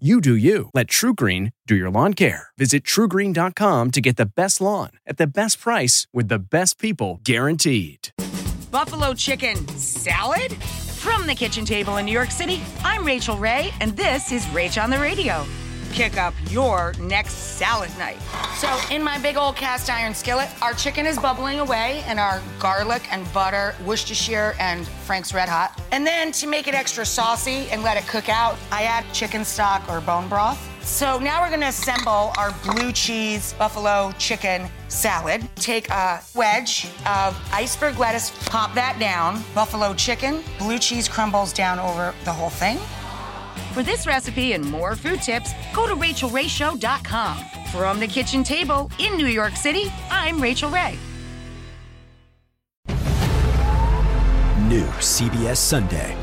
You do you. Let TruGreen do your lawn care. Visit trugreen.com to get the best lawn at the best price with the best people guaranteed. Buffalo chicken salad? From the kitchen table in New York City, I'm Rachael Ray, and this is Rach on the Radio. Pick up your next salad night. So, in my big old cast iron skillet, our chicken is bubbling away, and our garlic and butter, Worcestershire, and Frank's Red Hot. And then to make it extra saucy and let it cook out, I add chicken stock or bone broth. So now we're gonna assemble our blue cheese buffalo chicken salad. Take a wedge of iceberg lettuce, pop that down, buffalo chicken, blue cheese crumbles down over the whole thing. For this recipe and more food tips, go to rachaelrayshow.com. From the kitchen table in New York City, I'm Rachael Ray. New CBS Sunday.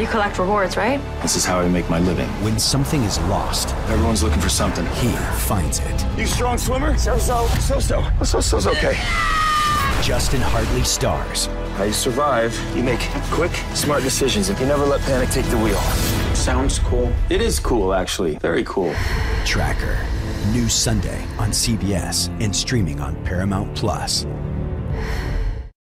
You collect rewards, right? This is how I make my living. When something is lost, Everyone's looking for something. he finds it. You strong swimmer? So so. So so. So so's okay. Justin Hartley stars. How you survive? You make quick, smart decisions, and you never let panic take the wheel. Sounds cool. It is cool, actually. Very cool. Tracker. New Sunday on CBS and streaming on Paramount Plus.